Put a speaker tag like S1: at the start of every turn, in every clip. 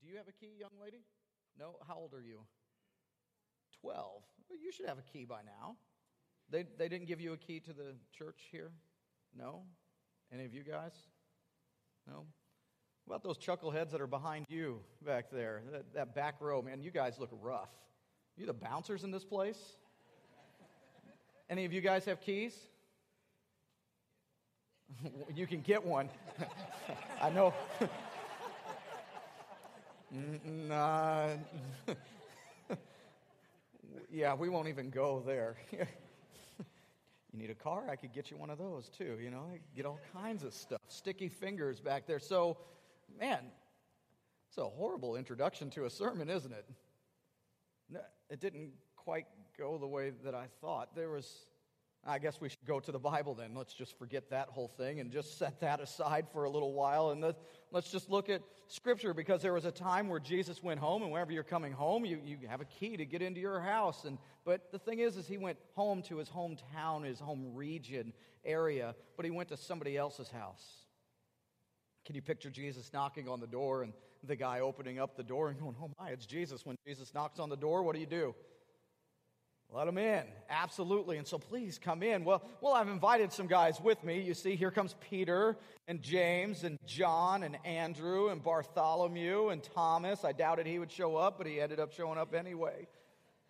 S1: Do you have a key, young lady? No? How old are you? 12. Well, you should have a key by now. They, they didn't give you a key to the church here? No? Any of you guys? No? What about those chuckleheads that are behind you back there? That, that back row, man, you guys look rough. You the bouncers in this place? Any of you guys have keys? you can get one. I know. Mm, nah. yeah, we won't even go there. you need a car? I could get you one of those too. You know, I get all kinds of stuff. Sticky fingers back there. So, man, it's a horrible introduction to a sermon, isn't it? It didn't quite go the way that I thought. There was I guess we should go to the Bible then. Let's just forget that whole thing and just set that aside for a little while. And let's just look at Scripture because there was a time where Jesus went home, and whenever you're coming home, you, you have a key to get into your house. And, but the thing is, is he went home to his hometown, his home region area, but he went to somebody else's house. Can you picture Jesus knocking on the door and the guy opening up the door and going, Oh my, it's Jesus. When Jesus knocks on the door, what do you do? Let them in. Absolutely. And so please come in. Well, well, I've invited some guys with me. You see, here comes Peter and James and John and Andrew and Bartholomew and Thomas. I doubted he would show up, but he ended up showing up anyway.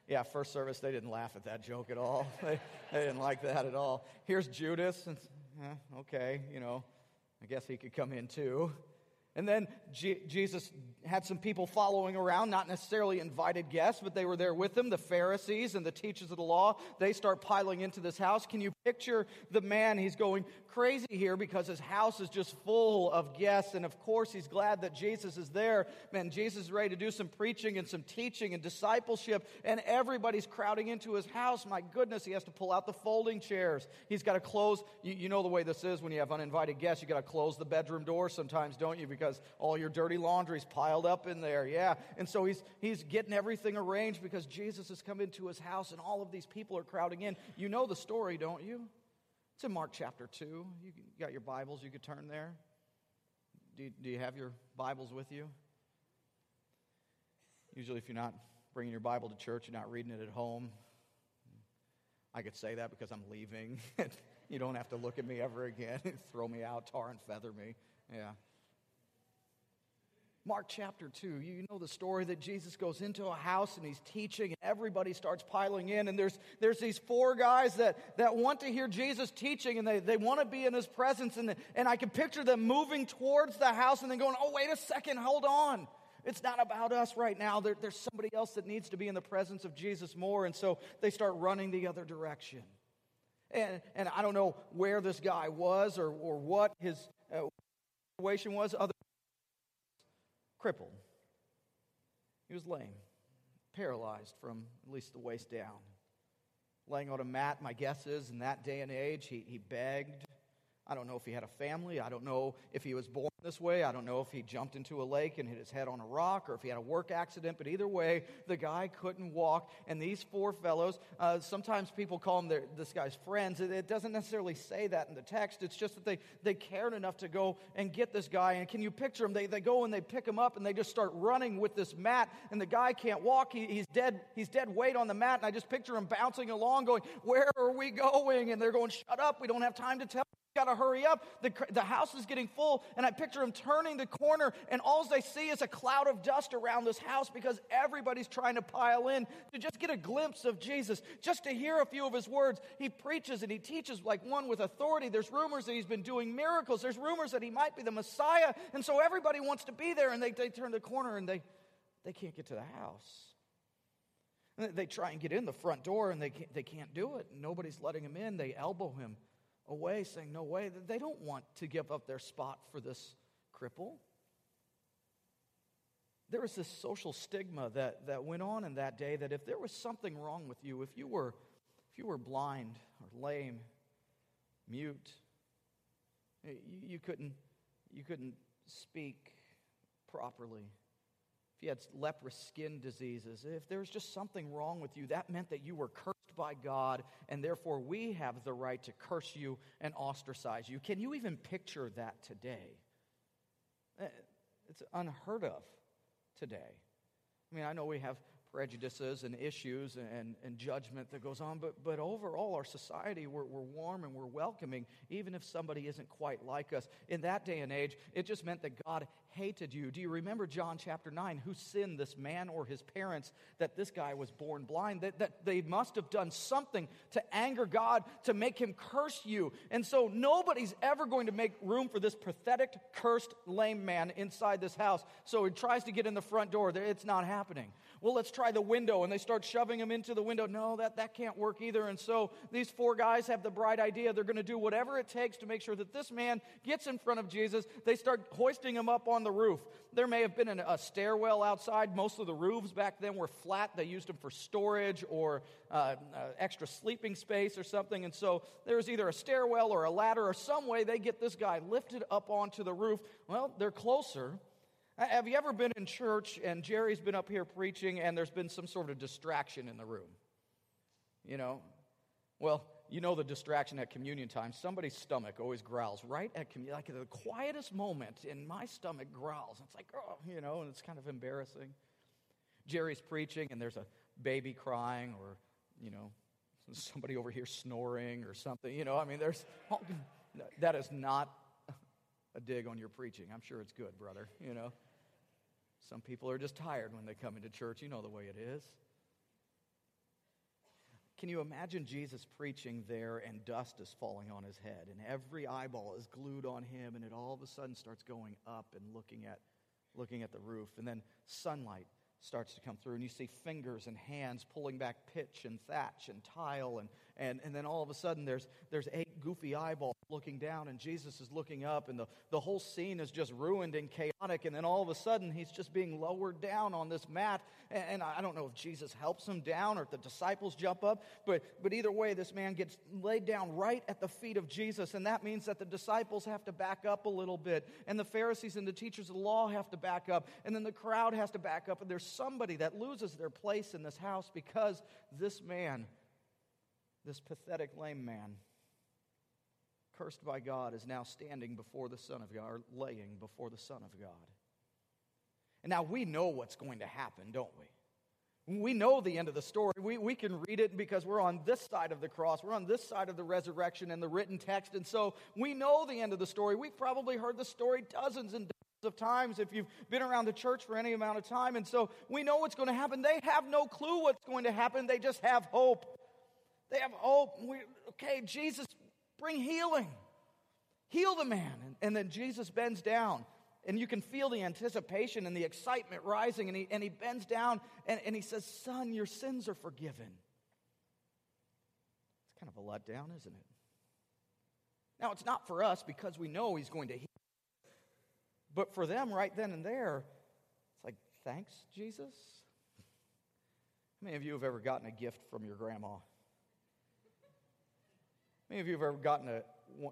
S1: Yeah, first service, they didn't laugh at that joke at all. they, they didn't like that at all. Here's Judas. And, eh, okay, you know, I guess he could come in too. And then G- Jesus had some people following around, not necessarily invited guests, but they were there with him, the Pharisees and the teachers of the law. They start piling into this house. Can you picture the man? He's going crazy here because his house is just full of guests. And of course, he's glad that Jesus is there. Man, Jesus is ready to do some preaching and some teaching and discipleship, and everybody's crowding into his house. My goodness, he has to pull out the folding chairs. He's got to close. You, you know the way this is when you have uninvited guests. You got to close the bedroom door sometimes, don't you? Because because all your dirty laundry's piled up in there. Yeah. And so he's, he's getting everything arranged because Jesus has come into his house and all of these people are crowding in. You know the story, don't you? It's in Mark chapter 2. You got your Bibles, you could turn there. Do you, do you have your Bibles with you? Usually, if you're not bringing your Bible to church, you're not reading it at home. I could say that because I'm leaving. you don't have to look at me ever again, throw me out, tar and feather me. Yeah. Mark chapter 2, you know the story that Jesus goes into a house and he's teaching, and everybody starts piling in. And there's, there's these four guys that, that want to hear Jesus teaching and they, they want to be in his presence. And, and I can picture them moving towards the house and then going, Oh, wait a second, hold on. It's not about us right now. There, there's somebody else that needs to be in the presence of Jesus more. And so they start running the other direction. And, and I don't know where this guy was or, or what his uh, situation was, other crippled. He was lame, paralyzed from at least the waist down. Laying on a mat, my guess is in that day and age, he, he begged I don't know if he had a family. I don't know if he was born this way. I don't know if he jumped into a lake and hit his head on a rock or if he had a work accident. But either way, the guy couldn't walk. And these four fellows, uh, sometimes people call them their, this guy's friends. It, it doesn't necessarily say that in the text. It's just that they, they cared enough to go and get this guy. And can you picture them? They, they go and they pick him up and they just start running with this mat. And the guy can't walk. He, he's, dead, he's dead weight on the mat. And I just picture him bouncing along going, Where are we going? And they're going, Shut up. We don't have time to tell got to hurry up. The, the house is getting full. And I picture him turning the corner, and all they see is a cloud of dust around this house because everybody's trying to pile in to just get a glimpse of Jesus, just to hear a few of his words. He preaches and he teaches like one with authority. There's rumors that he's been doing miracles, there's rumors that he might be the Messiah. And so everybody wants to be there, and they, they turn the corner and they, they can't get to the house. They try and get in the front door and they can't, they can't do it. Nobody's letting him in. They elbow him away, saying, No way. They don't want to give up their spot for this cripple. There was this social stigma that, that went on in that day that if there was something wrong with you, if you were, if you were blind or lame, mute, you, you, couldn't, you couldn't speak properly, if you had leprous skin diseases, if there was just something wrong with you, that meant that you were cursed by God, and therefore we have the right to curse you and ostracize you. Can you even picture that today? Eh, it's unheard of today. I mean, I know we have prejudices and issues and, and judgment that goes on, but, but overall, our society, we're, we're warm and we're welcoming, even if somebody isn't quite like us. In that day and age, it just meant that God hated you. Do you remember John chapter 9? Who sinned, this man or his parents, that this guy was born blind? That, that they must have done something to anger God to make him curse you. And so nobody's ever going to make room for this pathetic, cursed, lame man inside this house. So he tries to get in the front door. It's not happening. Well, let's try the window. And they start shoving him into the window. No, that, that can't work either. And so these four guys have the bright idea. They're going to do whatever it takes to make sure that this man gets in front of Jesus. They start hoisting him up on the roof. There may have been an, a stairwell outside. Most of the roofs back then were flat. They used them for storage or uh, uh, extra sleeping space or something. And so there's either a stairwell or a ladder or some way they get this guy lifted up onto the roof. Well, they're closer. Have you ever been in church and Jerry's been up here preaching and there's been some sort of distraction in the room? You know? Well, you know the distraction at communion time. Somebody's stomach always growls right at communion. Like the quietest moment, and my stomach growls. It's like, oh, you know, and it's kind of embarrassing. Jerry's preaching, and there's a baby crying, or, you know, somebody over here snoring or something. You know, I mean, there's, that is not a dig on your preaching. I'm sure it's good, brother, you know. Some people are just tired when they come into church. You know the way it is. Can you imagine Jesus preaching there and dust is falling on his head and every eyeball is glued on him and it all of a sudden starts going up and looking at looking at the roof and then sunlight starts to come through and you see fingers and hands pulling back pitch and thatch and tile and, and, and then all of a sudden there's, there's eight goofy eyeballs looking down and jesus is looking up and the, the whole scene is just ruined and chaotic and then all of a sudden he's just being lowered down on this mat and, and i don't know if jesus helps him down or if the disciples jump up but, but either way this man gets laid down right at the feet of jesus and that means that the disciples have to back up a little bit and the pharisees and the teachers of the law have to back up and then the crowd has to back up and there's somebody that loses their place in this house because this man, this pathetic lame man, cursed by God, is now standing before the Son of God, or laying before the Son of God. And now we know what's going to happen, don't we? We know the end of the story. We, we can read it because we're on this side of the cross. We're on this side of the resurrection and the written text. And so we know the end of the story. We've probably heard the story dozens and dozens of times if you've been around the church for any amount of time. And so we know what's going to happen. They have no clue what's going to happen. They just have hope. They have hope. We, okay, Jesus, bring healing. Heal the man. And, and, then Jesus bends down. And you can feel the anticipation and the excitement rising. And he, and he bends down and, and he says, Son, your sins are forgiven. It's kind of a letdown, isn't it? Now, it's not for us because we know he's going to heal but for them, right then and there, it's like, thanks, Jesus. How many of you have ever gotten a gift from your grandma? Many of you have ever gotten a,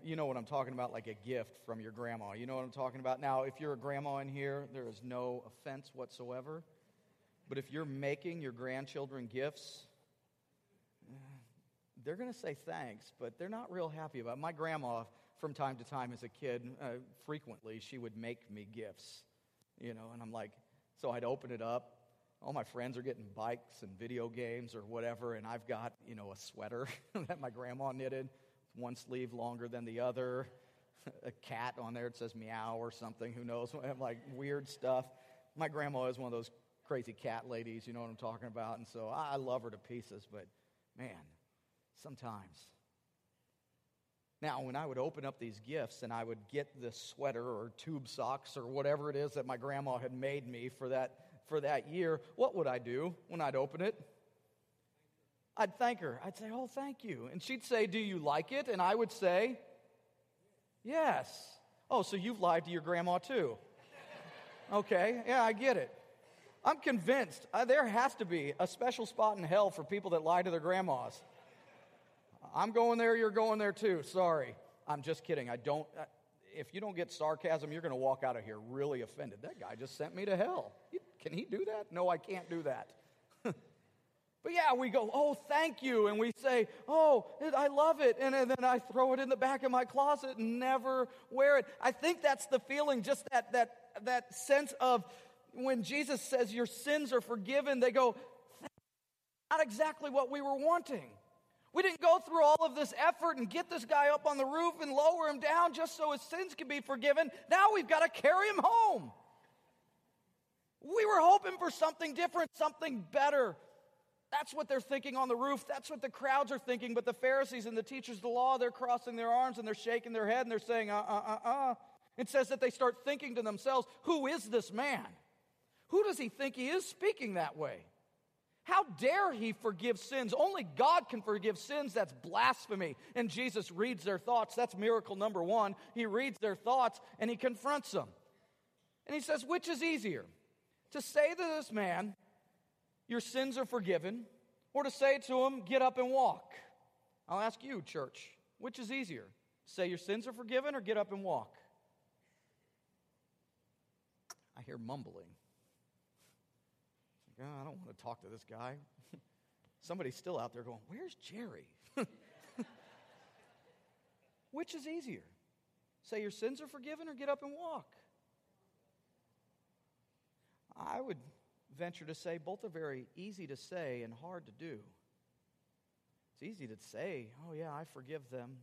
S1: you know what I'm talking about, like a gift from your grandma? You know what I'm talking about? Now, if you're a grandma in here, there is no offense whatsoever. But if you're making your grandchildren gifts, they're going to say thanks, but they're not real happy about it. My grandma, from time to time as a kid, uh, frequently, she would make me gifts, you know, and I'm like, so I'd open it up. All my friends are getting bikes and video games or whatever, and I've got, you know, a sweater that my grandma knitted, one sleeve longer than the other, a cat on there, it says meow or something, who knows, like weird stuff. My grandma is one of those crazy cat ladies, you know what I'm talking about, and so I love her to pieces, but man, sometimes now, when I would open up these gifts and I would get the sweater or tube socks or whatever it is that my grandma had made me for that, for that year, what would I do when I'd open it? I'd thank her. I'd say, Oh, thank you. And she'd say, Do you like it? And I would say, Yes. Oh, so you've lied to your grandma too. Okay, yeah, I get it. I'm convinced uh, there has to be a special spot in hell for people that lie to their grandmas. I'm going there, you're going there too. Sorry. I'm just kidding. I don't. Uh, if you don't get sarcasm, you're going to walk out of here really offended. That guy just sent me to hell. Can he do that? No, I can't do that. But yeah, we go, oh, thank you. And we say, oh, I love it. And then I throw it in the back of my closet and never wear it. I think that's the feeling, just that, that, that sense of when Jesus says your sins are forgiven, they go, not exactly what we were wanting. We didn't go through all of this effort and get this guy up on the roof and lower him down just so his sins can be forgiven. Now we've got to carry him home. We were hoping for something different, something better. That's what they're thinking on the roof. That's what the crowds are thinking. But the Pharisees and the teachers of the law, they're crossing their arms and they're shaking their head and they're saying, uh uh uh uh. It says that they start thinking to themselves, who is this man? Who does he think he is speaking that way? How dare he forgive sins? Only God can forgive sins. That's blasphemy. And Jesus reads their thoughts. That's miracle number one. He reads their thoughts and he confronts them. And he says, Which is easier? To say to this man, Your sins are forgiven, or to say to him, Get up and walk? I'll ask you, church, which is easier? Say your sins are forgiven or get up and walk? I hear mumbling. Like, oh, I don't want to talk to this guy. Somebody's still out there going, Where's Jerry? Which is easier? Say your sins are forgiven or get up and walk? I would venture to say both are very easy to say and hard to do. It's easy to say, Oh, yeah, I forgive them.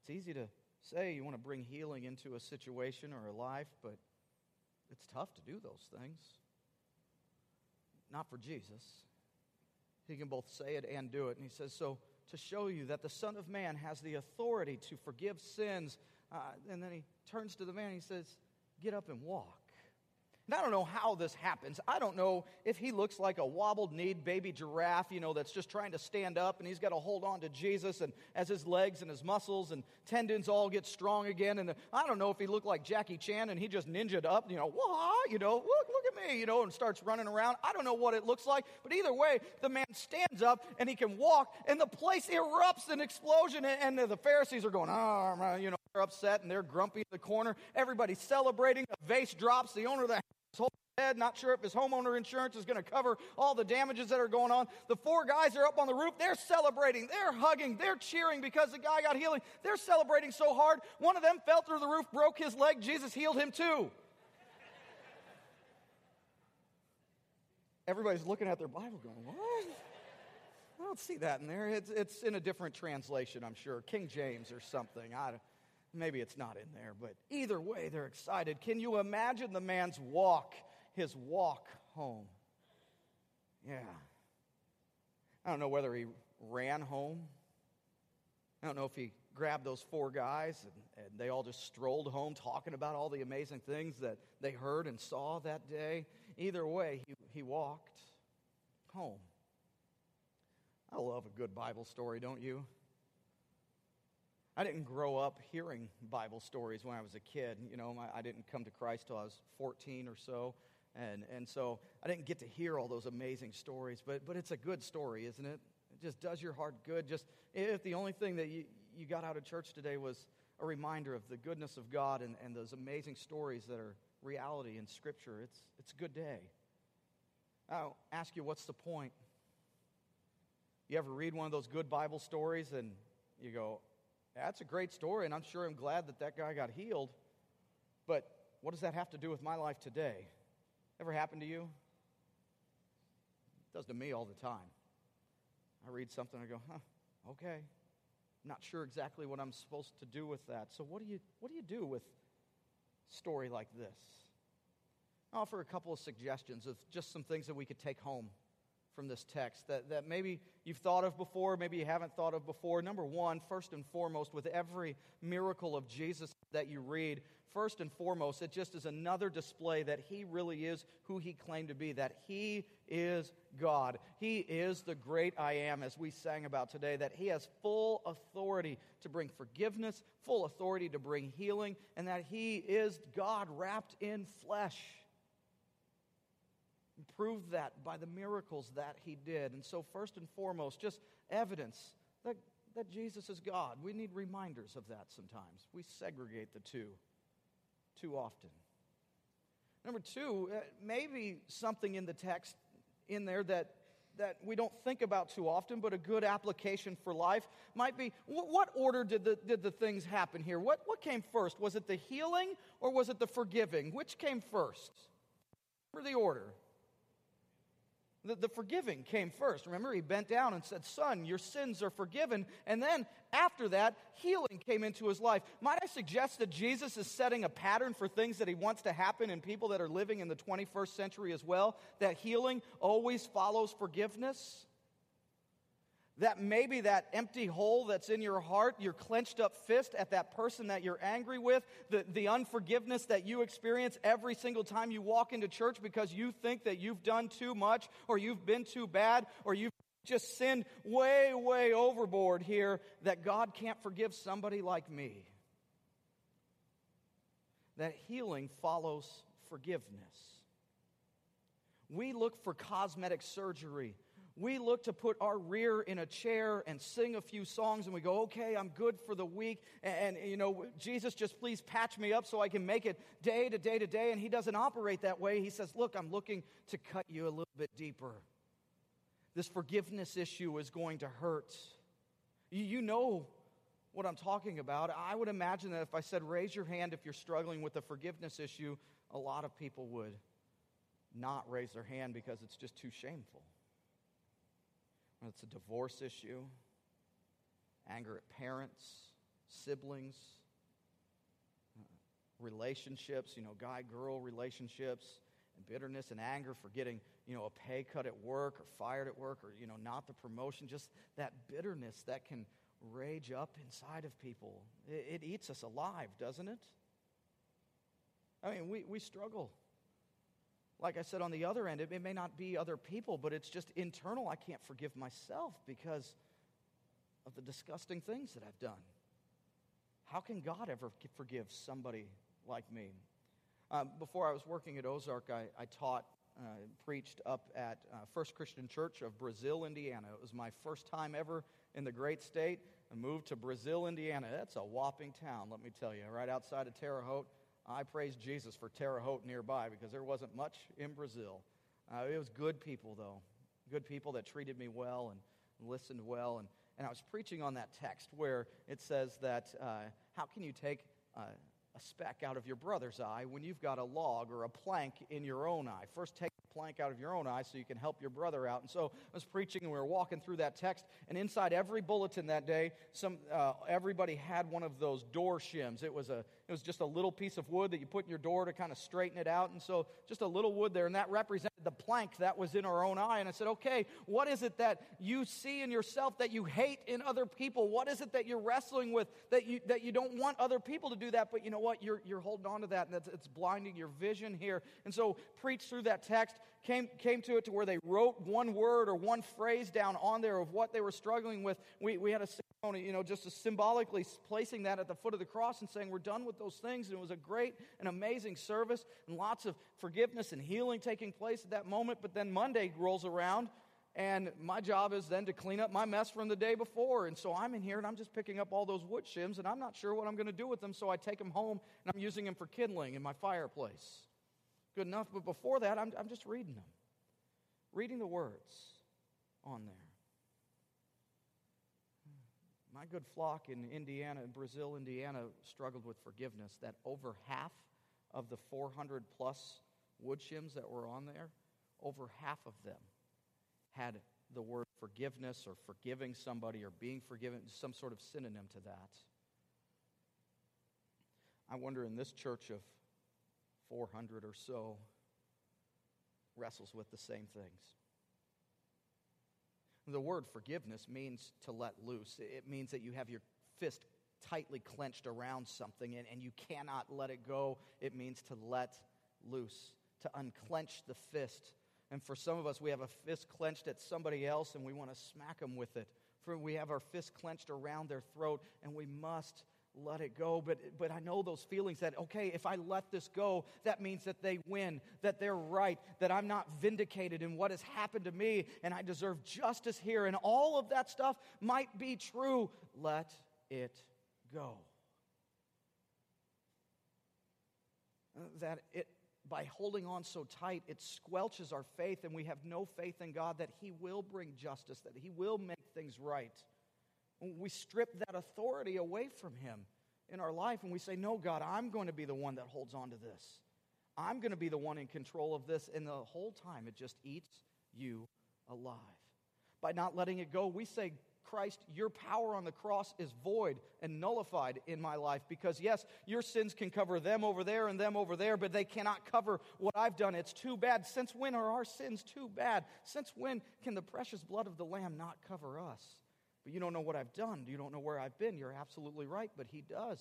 S1: It's easy to say you want to bring healing into a situation or a life, but it's tough to do those things. Not for Jesus. He can both say it and do it. And he says, So, to show you that the Son of Man has the authority to forgive sins. Uh, and then he turns to the man and he says, Get up and walk. And I don't know how this happens. I don't know if he looks like a wobbled kneed baby giraffe, you know, that's just trying to stand up and he's got to hold on to Jesus. And as his legs and his muscles and tendons all get strong again. And I don't know if he looked like Jackie Chan and he just ninjaed up, you know, wah, you know, look, look at me, you know, and starts running around. I don't know what it looks like. But either way, the man stands up and he can walk and the place erupts in explosion. And, and the Pharisees are going, oh, you know, they're upset and they're grumpy in the corner. Everybody's celebrating. A vase drops. The owner of the head, not sure if his homeowner insurance is going to cover all the damages that are going on. The four guys are up on the roof. They're celebrating. They're hugging. They're cheering because the guy got healing. They're celebrating so hard. One of them fell through the roof, broke his leg. Jesus healed him too. Everybody's looking at their Bible going, What? I don't see that in there. It's, it's in a different translation, I'm sure. King James or something. I don't. Maybe it's not in there, but either way, they're excited. Can you imagine the man's walk, his walk home? Yeah. I don't know whether he ran home. I don't know if he grabbed those four guys and, and, they all just strolled home talking about all the amazing things that they heard and saw that day. Either way, he, he walked home. I love a good Bible story, don't you? I didn't grow up hearing Bible stories when I was a kid. You know, I didn't come to Christ till I was 14 or so. And, and so I didn't get to hear all those amazing stories, but, but it's a good story, isn't it? It just does your heart good. Just if the only thing that you, you got out of church today was a reminder of the goodness of God and, and those amazing stories that are reality in Scripture, it's, it's a good day. I'll ask you, what's the point? You ever read one of those good Bible stories and you go, that's a great story, and I'm sure I'm glad that that guy got healed. But what does that have to do with my life today? Ever happened to you? It does to me all the time. I read something, I go, huh, okay. I'm not sure exactly what I'm supposed to do with that. So what do you what do you do with a story like this? I'll offer a couple of suggestions of just some things that we could take home from this text that, that maybe you've thought of before, maybe you haven't thought of before. Number one, first and foremost, with every miracle of Jesus that you read, first and foremost, it just is another display that he really is who he claimed to be, that he is God. He is the great I am, as we sang about today, that he has full authority to bring forgiveness, full authority to bring healing, and that he is God wrapped in flesh proved that by the miracles that he did. And so, first and foremost, just evidence that, that Jesus is God. We need reminders of that sometimes. We segregate the two too often. Number two, uh, maybe something in the text in there that, that we don't think about too often, but a good application for life might be what order did the, did the things happen here? What, what came first? Was it the healing or was it the forgiving? Which came first? Remember the order. The, the, forgiving came first. Remember, he bent down and said, Son, your sins are forgiven. And then after that, healing came into his life. Might I suggest that Jesus is setting a pattern for things that he wants to happen in people that are living in the 21st century as well? That healing always follows forgiveness? That maybe that empty hole that's in your heart, your clenched up fist at that person that you're angry with, the, the unforgiveness that you experience every single time you walk into church because you think that you've done too much or you've been too bad or you've just sinned way, way overboard here, that God can't forgive somebody like me. That healing follows forgiveness. We look for cosmetic surgery we look to put our rear in a chair and sing a few songs and we go, okay, I'm good for the week. And, and, you know, Jesus, just please patch me up so I can make it day to day to day. And he doesn't operate that way. He says, look, I'm looking to cut you a little bit deeper. This forgiveness issue is going to hurt. You, you know what I'm talking about. I would imagine that if I said, raise your hand if you're struggling with the forgiveness issue, a lot of people would not raise their hand because it's just too shameful it's a divorce issue, anger at parents, siblings, uh, relationships, you know, guy girl relationships, and bitterness and anger for getting, you know, a pay cut at work or fired at work or, you know, not the promotion, just that bitterness that can rage up inside of people. It, it eats us alive, doesn't it? I mean, we, we struggle like I said on the other end, it, may not be other people, but it's just internal. I can't forgive myself because of the disgusting things that I've done. How can God ever forgive somebody like me? Um, before I was working at Ozark, I, I taught, uh, preached up at uh, First Christian Church of Brazil, Indiana. It was my first time ever in the great state. I moved to Brazil, Indiana. That's a whopping town, let me tell you, right outside of Terre Haute. I praise Jesus for Terre Haute nearby because there wasn't much in Brazil. Uh, it was good people, though. Good people that treated me well and listened well. And, and I was preaching on that text where it says that uh, how can you take a speck out of your brother's eye when you've got a log or a plank in your own eye? First, take plank out of your own eye so you can help your brother out. And so I was preaching and we were walking through that text, and inside every bulletin that day, some, uh, everybody had one of those door shims. It was, a, it was just a little piece of wood that you put in your door to kind of straighten it out. And so just a little wood there, and that represented the plank that was in our own eye. And I said, okay, what is it that you see in yourself that you hate in other people? What is it that you're wrestling with that you, that you don't want other people to do that? But you know what? You're, you're holding on to that, and it's blinding your vision here. And so preach through that text came, came to it to where they wrote one word or one phrase down on there of what they were struggling with. We, we had a ceremony, you know, just symbolically placing that at the foot of the cross and saying, We're done with those things. And it was a great and amazing service and lots of forgiveness and healing taking place at that moment. But then Monday rolls around. And my job is then to clean up my mess from the day before. And so I'm in here and I'm just picking up all those wood shims and I'm not sure what I'm going to do with them. So I take them home and I'm using them for kindling in my fireplace good enough. But before that, I'm, I'm just reading them, reading the words on there. My good flock in Indiana, Brazil, Indiana, struggled with forgiveness. That over half of the 400 plus wood shims that were on there, over half of them had the word forgiveness or forgiving somebody or being forgiven, some sort of synonym to that. I wonder in this church of 400 or so wrestles with the same things. The word forgiveness means to let loose. It means that you have your fist tightly clenched around something and, and you cannot let it go. It means to let loose, to unclench the fist. And for some of us, we have a fist clenched at somebody else and we want to smack them with it. For we have our fist clenched around their throat and we must let it go. But, but I know those feelings that, okay, if I let this go, that means that they win, that they're right, that I'm not vindicated in what has happened to me, and I deserve justice here. And all of that stuff might be true. Let it go. That it, by holding on so tight, it squelches our faith, and we have no faith in God that He will bring justice, that He will make things right we strip that authority away from Him in our life and we say, No, God, I'm going to be the one that holds on to this. I'm going to be the one in control of this. And the whole time, it just eats you alive. By not letting it go, we say, Christ, your power on the cross is void and nullified in my life because, yes, your sins can cover them over there and them over there, but they cannot cover what I've done. It's too bad. Since when are our sins too bad? Since when can the precious blood of the Lamb not cover us? But you don't know what I've done. You don't know where I've been. You're absolutely right, but He does.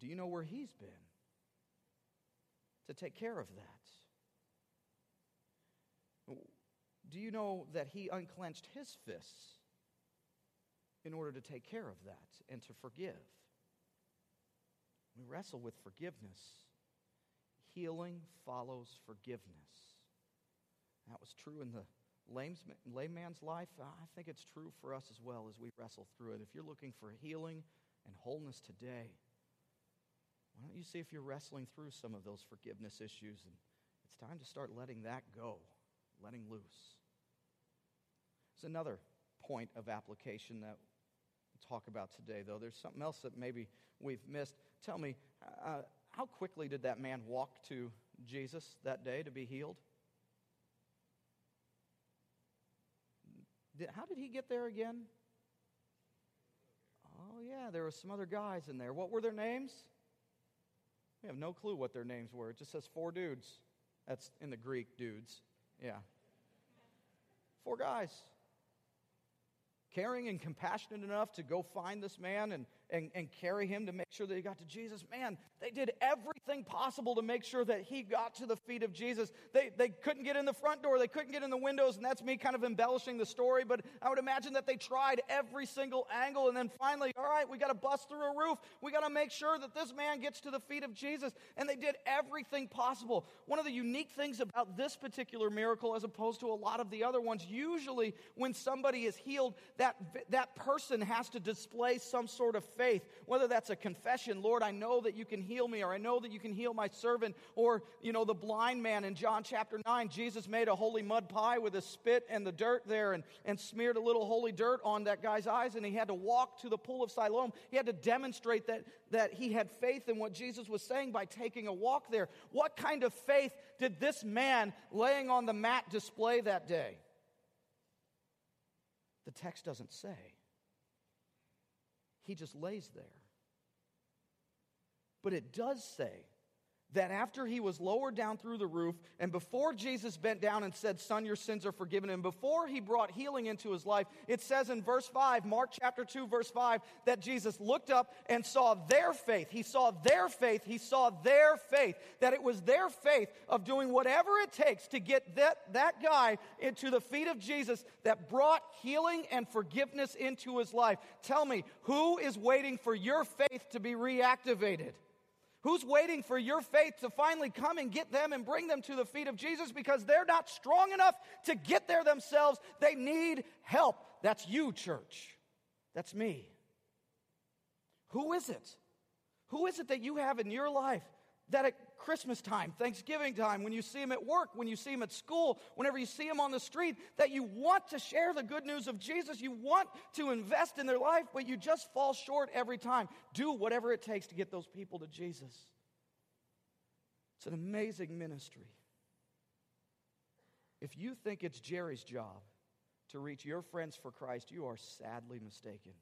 S1: Do you know where He's been? To take care of that. Do you know that he unclenched his fists in order to take care of that and to forgive? We wrestle with forgiveness. Healing follows forgiveness. That was true in the layman's life. I think it's true for us as well as we wrestle through it. If you're looking for healing and wholeness today, why don't you see if you're wrestling through some of those forgiveness issues and it's time to start letting that go, letting loose. There's another point of application that we'll talk about today, though. There's something else that maybe we've missed. Tell me, uh, how quickly did that man walk to Jesus that day to be healed? Did, how did he get there again? Oh, yeah, there were some other guys in there. What were their names? We have no clue what their names were. It just says four dudes. That's in the Greek, dudes. Yeah. Four guys caring and compassionate enough to go find this man and, and, and carry him to make sure that he got to Jesus. Man, they did everything possible to make sure that he got to the feet of Jesus. They, they couldn't get in the front door, they couldn't get in the windows, and that's me kind of embellishing the story, but I would imagine that they tried every single angle, and then finally, all right, we got to bust through a roof. We got to make sure that this man gets to the feet of Jesus. And they did everything possible. One of the unique things about this particular miracle, as opposed to a lot of the other ones, usually when somebody is healed, that, that person has to display some sort of faith, whether that's a confession, Lord, I know that you can heal me, or I know that you can heal my servant, or, you know, the blind man in John chapter 9, Jesus made a holy mud pie with a spit and the dirt there and, and smeared a little holy dirt on that guy's eyes, and he had to walk to the pool of Siloam. He had to demonstrate that, that he had faith in what Jesus was saying by taking a walk there. What kind of faith did this man laying on the mat display that day? The text doesn't say. He just lays there. But it does say that after he was lowered down through the roof, and before Jesus bent down and said, Son, your sins are forgiven, and before he brought healing into his life, it says in verse 5, Mark chapter 2, verse 5, that Jesus looked up and saw their faith. He saw their faith. He saw their faith. That it was their faith of doing whatever it takes to get that, that guy into the feet of Jesus that brought healing and forgiveness into his life. Tell me, who is waiting for your faith to be reactivated? Who's waiting for your faith to finally come and get them and bring them to the feet of Jesus because they're not strong enough to get there themselves? They need help. That's you, church. That's me. Who is it? Who is it that you have in your life that at Christmas time, Thanksgiving time, when you see them at work, when you see them at school, whenever you see them on the street, that you want to share the good news of Jesus, you want to invest in their life, but you just fall short every time. Do whatever it takes to get those people to Jesus. It's an amazing ministry. If you think it's Jerry's job to reach your friends for Christ, you are sadly mistaken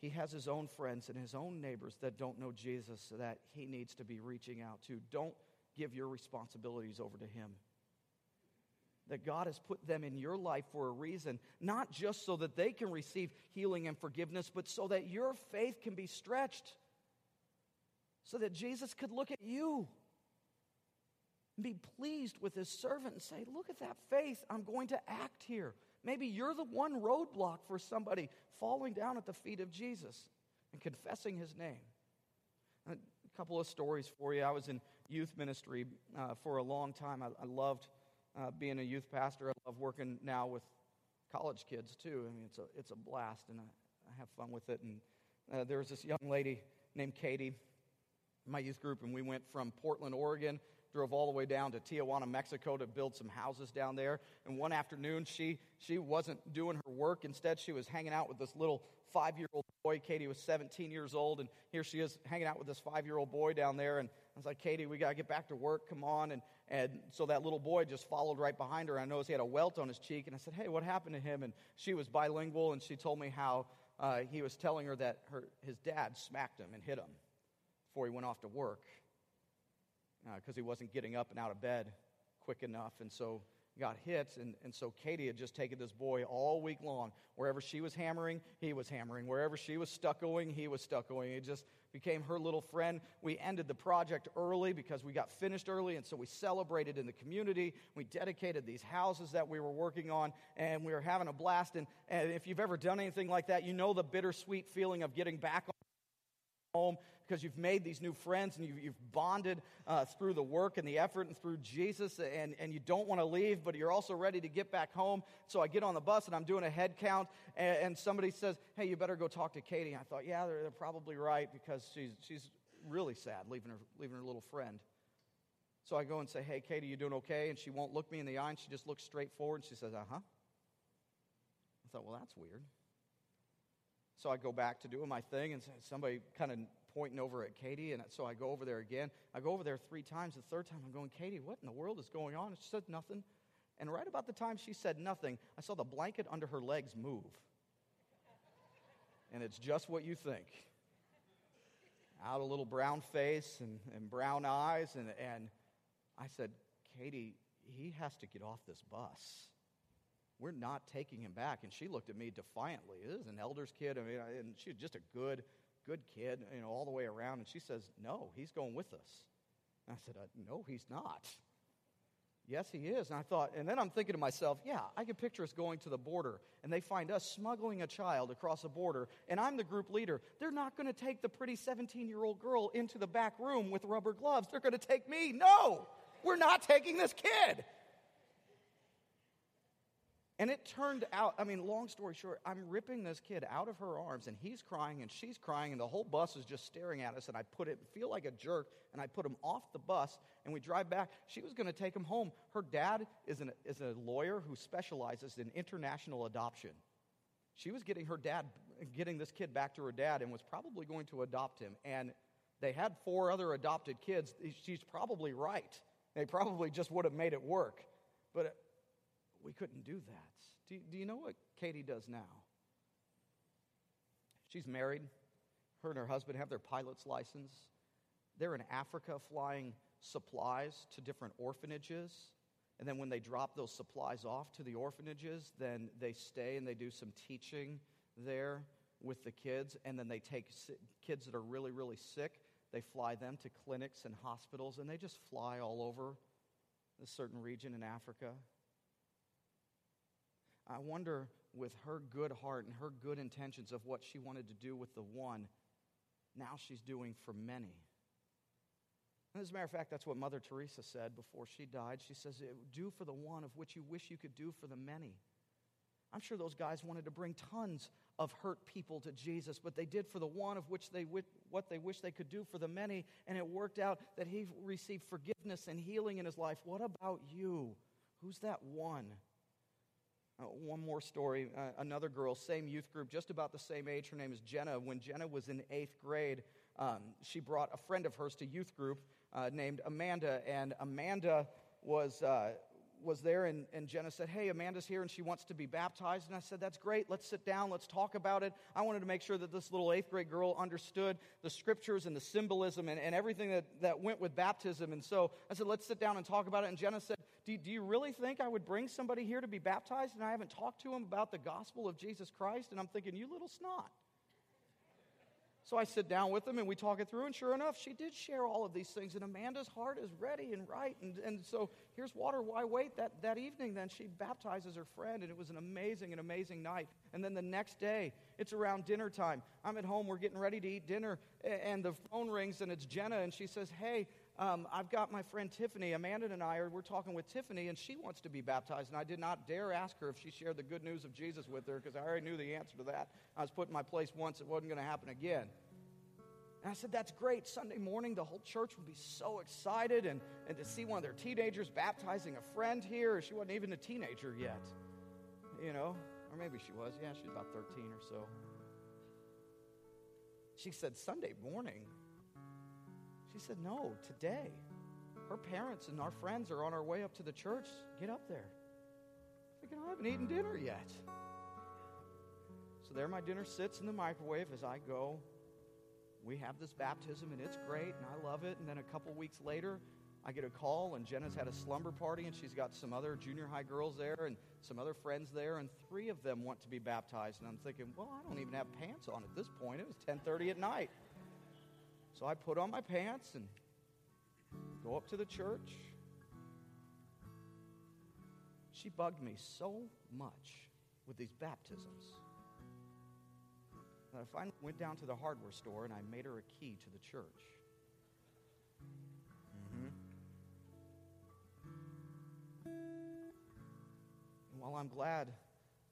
S1: he has his own friends and his own neighbors that don't know Jesus that he needs to be reaching out to. Don't give your responsibilities over to him. That God has put them in your life for a reason, not just so that they can receive healing and forgiveness, but so that your faith can be stretched, so that Jesus could look at you and be pleased with his servant and say, Look at that faith. I'm going to act here. Maybe you're the one roadblock for somebody falling down at the feet of Jesus and confessing his name. A couple of stories for you. I was in youth ministry uh, for a long time. I, I loved uh, being a youth pastor. I love working now with college kids too. I mean, it's a, it's a blast, and I, I have fun with it. And uh, there was this young lady named Katie, my youth group, and we went from Portland, Oregon, drove all the way down to Tijuana, Mexico to build some houses down there. And one afternoon, she, she wasn't doing her work. Instead, she was hanging out with this little five year old boy. Katie was 17 years old, and here she is hanging out with this five year old boy down there. And I was like, Katie, we got to get back to work. Come on. And, and so that little boy just followed right behind her. I noticed he had a welt on his cheek. And I said, Hey, what happened to him? And she was bilingual, and she told me how uh, he was telling her that her, his dad smacked him and hit him before he went off to work because uh, he wasn't getting up and out of bed quick enough. And so got hit. And, and so Katie had just taken this boy all week long. Wherever she was hammering, he was hammering. Wherever she was stuccoing, he was stuccoing. It just became her little friend. We ended the project early because we got finished early. And so we celebrated in the community. We dedicated these houses that we were working on. And we were having a blast. And, and if you've ever done anything like that, you know the bittersweet feeling of getting back home because you've made these new friends and you've, you've bonded uh, through the work and the effort and through Jesus, and, and you don't want to leave, but you're also ready to get back home. So I get on the bus and I'm doing a head count, and, and somebody says, Hey, you better go talk to Katie. I thought, Yeah, they're, they're probably right because she's, she's really sad leaving her, leaving her little friend. So I go and say, Hey, Katie, you doing okay? And she won't look me in the eye, and she just looks straight forward and she says, Uh huh. I thought, Well, that's weird. So I go back to doing my thing, and somebody kind of pointing over at Katie, and so I go over there again. I go over there three times. The third time, I'm going, Katie, what in the world is going on? And she said nothing. And right about the time she said nothing, I saw the blanket under her legs move. And it's just what you think. Out a little brown face and, and brown eyes. And, and I said, Katie, he has to get off this bus. We're not taking him back. And she looked at me defiantly. This is an elder's kid. I mean, and she's just a good good kid, you know, all the way around. And she says, No, he's going with us. And I said, uh, No, he's not. Yes, he is. And I thought, and then I'm thinking to myself, yeah, I can picture us going to the border and they find us smuggling a child across a border, and I'm the group leader. They're not going to take the pretty 17 year old girl into the back room with rubber gloves. They're going to take me. No, we're not taking this kid. And it turned out, I mean, long story short, I'm ripping this kid out of her arms, and he's crying, and she's crying, and the whole bus is just staring at us. And I put it, feel like a jerk, and I put him off the bus, and we drive back. She was going to take him home. Her dad is, an, is a lawyer who specializes in international adoption. She was getting her dad, getting this kid back to her dad, and was probably going to adopt him. And they had four other adopted kids. She's probably right. They probably just would have made it work. But we couldn't do that. Do, do you know what Katie does now? She's married. Her and her husband have their pilot's license. They're in Africa flying supplies to different orphanages. And then when they drop those supplies off to the orphanages, then they stay and they do some teaching there with the kids. And then they take kids that are really, really sick, they fly them to clinics and hospitals, and they just fly all over a certain region in Africa. I wonder, with her good heart and her good intentions of what she wanted to do with the one, now she's doing for many. And as a matter of fact, that's what Mother Teresa said before she died. She says, eh, Do for the one of which you wish you could do for the many. I'm sure those guys wanted to bring tons of hurt people to Jesus, but they did for the one of which they what they wish they could do for the many, and it worked out that he received forgiveness and healing in his life. What about you? Who's that one? Uh, one more story. Uh, another girl, same youth group, just about the same age. Her name is Jenna. When Jenna was in eighth grade, um, she brought a friend of hers to youth group uh, named Amanda. And Amanda was, uh, was there, and, and Jenna said, Hey, Amanda's here, and she wants to be baptized. And I said, That's great. Let's sit down. Let's talk about it. I wanted to make sure that this little eighth grade girl understood the scriptures and the symbolism and, and everything that, that went with baptism. And so I said, Let's sit down and talk about it. And Jenna said, do, do you really think I would bring somebody here to be baptized and I haven't talked to him about the gospel of Jesus Christ? And I'm thinking, You little snot. So I sit down with them and we talk it through, and sure enough, she did share all of these things. And Amanda's heart is ready and right. And, and so here's water. Why wait? That, that evening, then she baptizes her friend, and it was an amazing, an amazing night. And then the next day, it's around dinner time. I'm at home, we're getting ready to eat dinner, and the phone rings, and it's Jenna, and she says, Hey, um, I've got my friend Tiffany. Amanda and I are we're talking with Tiffany, and she wants to be baptized. And I did not dare ask her if she shared the good news of Jesus with her because I already knew the answer to that. I was put in my place once; it wasn't going to happen again. And I said, That's great. Sunday morning, the whole church would be so excited and, and to see one of their teenagers baptizing a friend here. She wasn't even a teenager yet, you know, or maybe she was. Yeah, she's about 13 or so. She said, Sunday morning? She said, No, today. Her parents and our friends are on our way up to the church. Get up there. I'm thinking, I haven't eaten dinner yet. So there my dinner sits in the microwave as I go. We have this baptism and it's great and I love it. And then a couple weeks later, I get a call and Jenna's had a slumber party and she's got some other junior high girls there and some other friends there and three of them want to be baptized. And I'm thinking, well, I don't even have pants on at this point. It was 10:30 at night. So I put on my pants and go up to the church. She bugged me so much with these baptisms that I finally went down to the hardware store and I made her a key to the church. Mm-hmm. And while I'm glad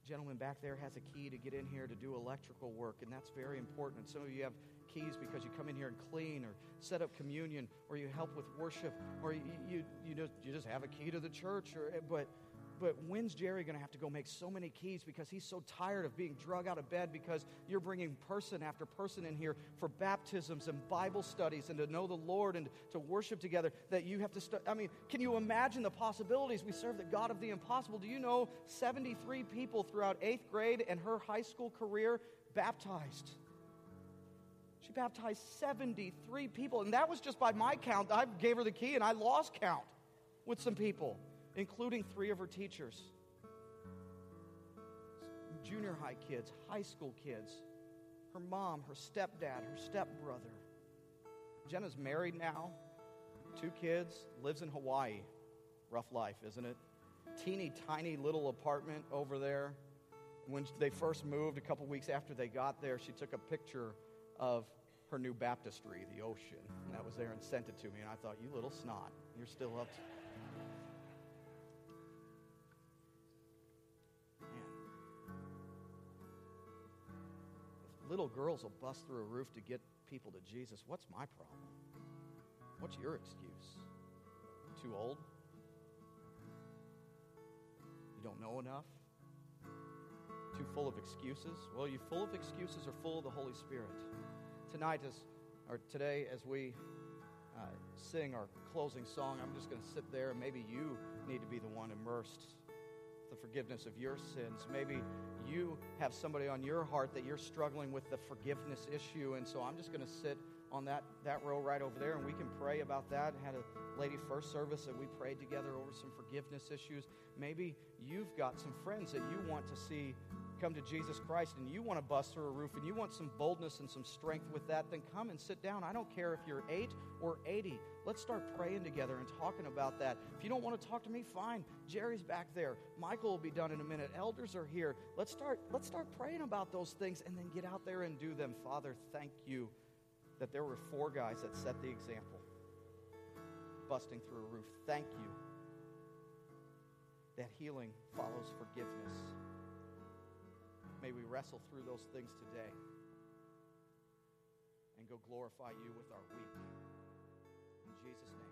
S1: gentleman back there has a key to get in here to do electrical work, and that's very important. And some of you have keys because you come in here and clean or set up communion or you help with worship or you, you, you, just, you just have a key to the church. Or, but, but when's Jerry going to have to go make so many keys because he's so tired of being drug out of bed because you're bringing person after person in here for baptisms and Bible studies and to know the Lord and to worship together that you have to I mean, can you imagine the possibilities? We serve the God of the impossible. Do you know 73 people throughout eighth grade and her high school career baptized? She baptized 73 people. And that was just by my count. I gave her the key and I lost count with some people, including three of her teachers. Junior high kids, high school kids, her mom, her stepdad, her stepbrother. Jenna's married now, two kids, lives in Hawaii. Rough life, isn't it? Teeny tiny little apartment over there. When they first moved, a couple weeks after they got there, she took a picture of her new baptistry, the ocean. And that was there and sent it to me. And I thought, you little snot, you're still up to. Little girls will bust through a roof to get people to Jesus, what's my problem? What's your excuse? Too old? You don't know enough? Too full of excuses? Well, you full of excuses or full of the Holy Spirit? tonight, as, or today, as we uh, sing our closing song, I'm just going to sit there and maybe you need to be the one immersed the forgiveness of your sins. Maybe you have somebody on your heart that you're struggling with the forgiveness issue, and so I'm just going to sit on that, that row right over there and we can pray about that. I had a lady first service that we prayed together over some forgiveness issues. Maybe you've got some friends that you want to see come to Jesus Christ and you want to bust through a roof and you want some boldness and some strength with that, then come and sit down. I don't care if you're eight or 80. Let's start praying together and talking about that. If you don't want to talk to me, fine. Jerry's back there. Michael will be done in a minute. Elders are here. Let's start, let's start praying about those things and then get out there and do them. Father, thank you that there were four guys that set the example, busting through a roof. Thank you that healing follows forgiveness. May we wrestle through those things today and go glorify you with our week. In Jesus' name.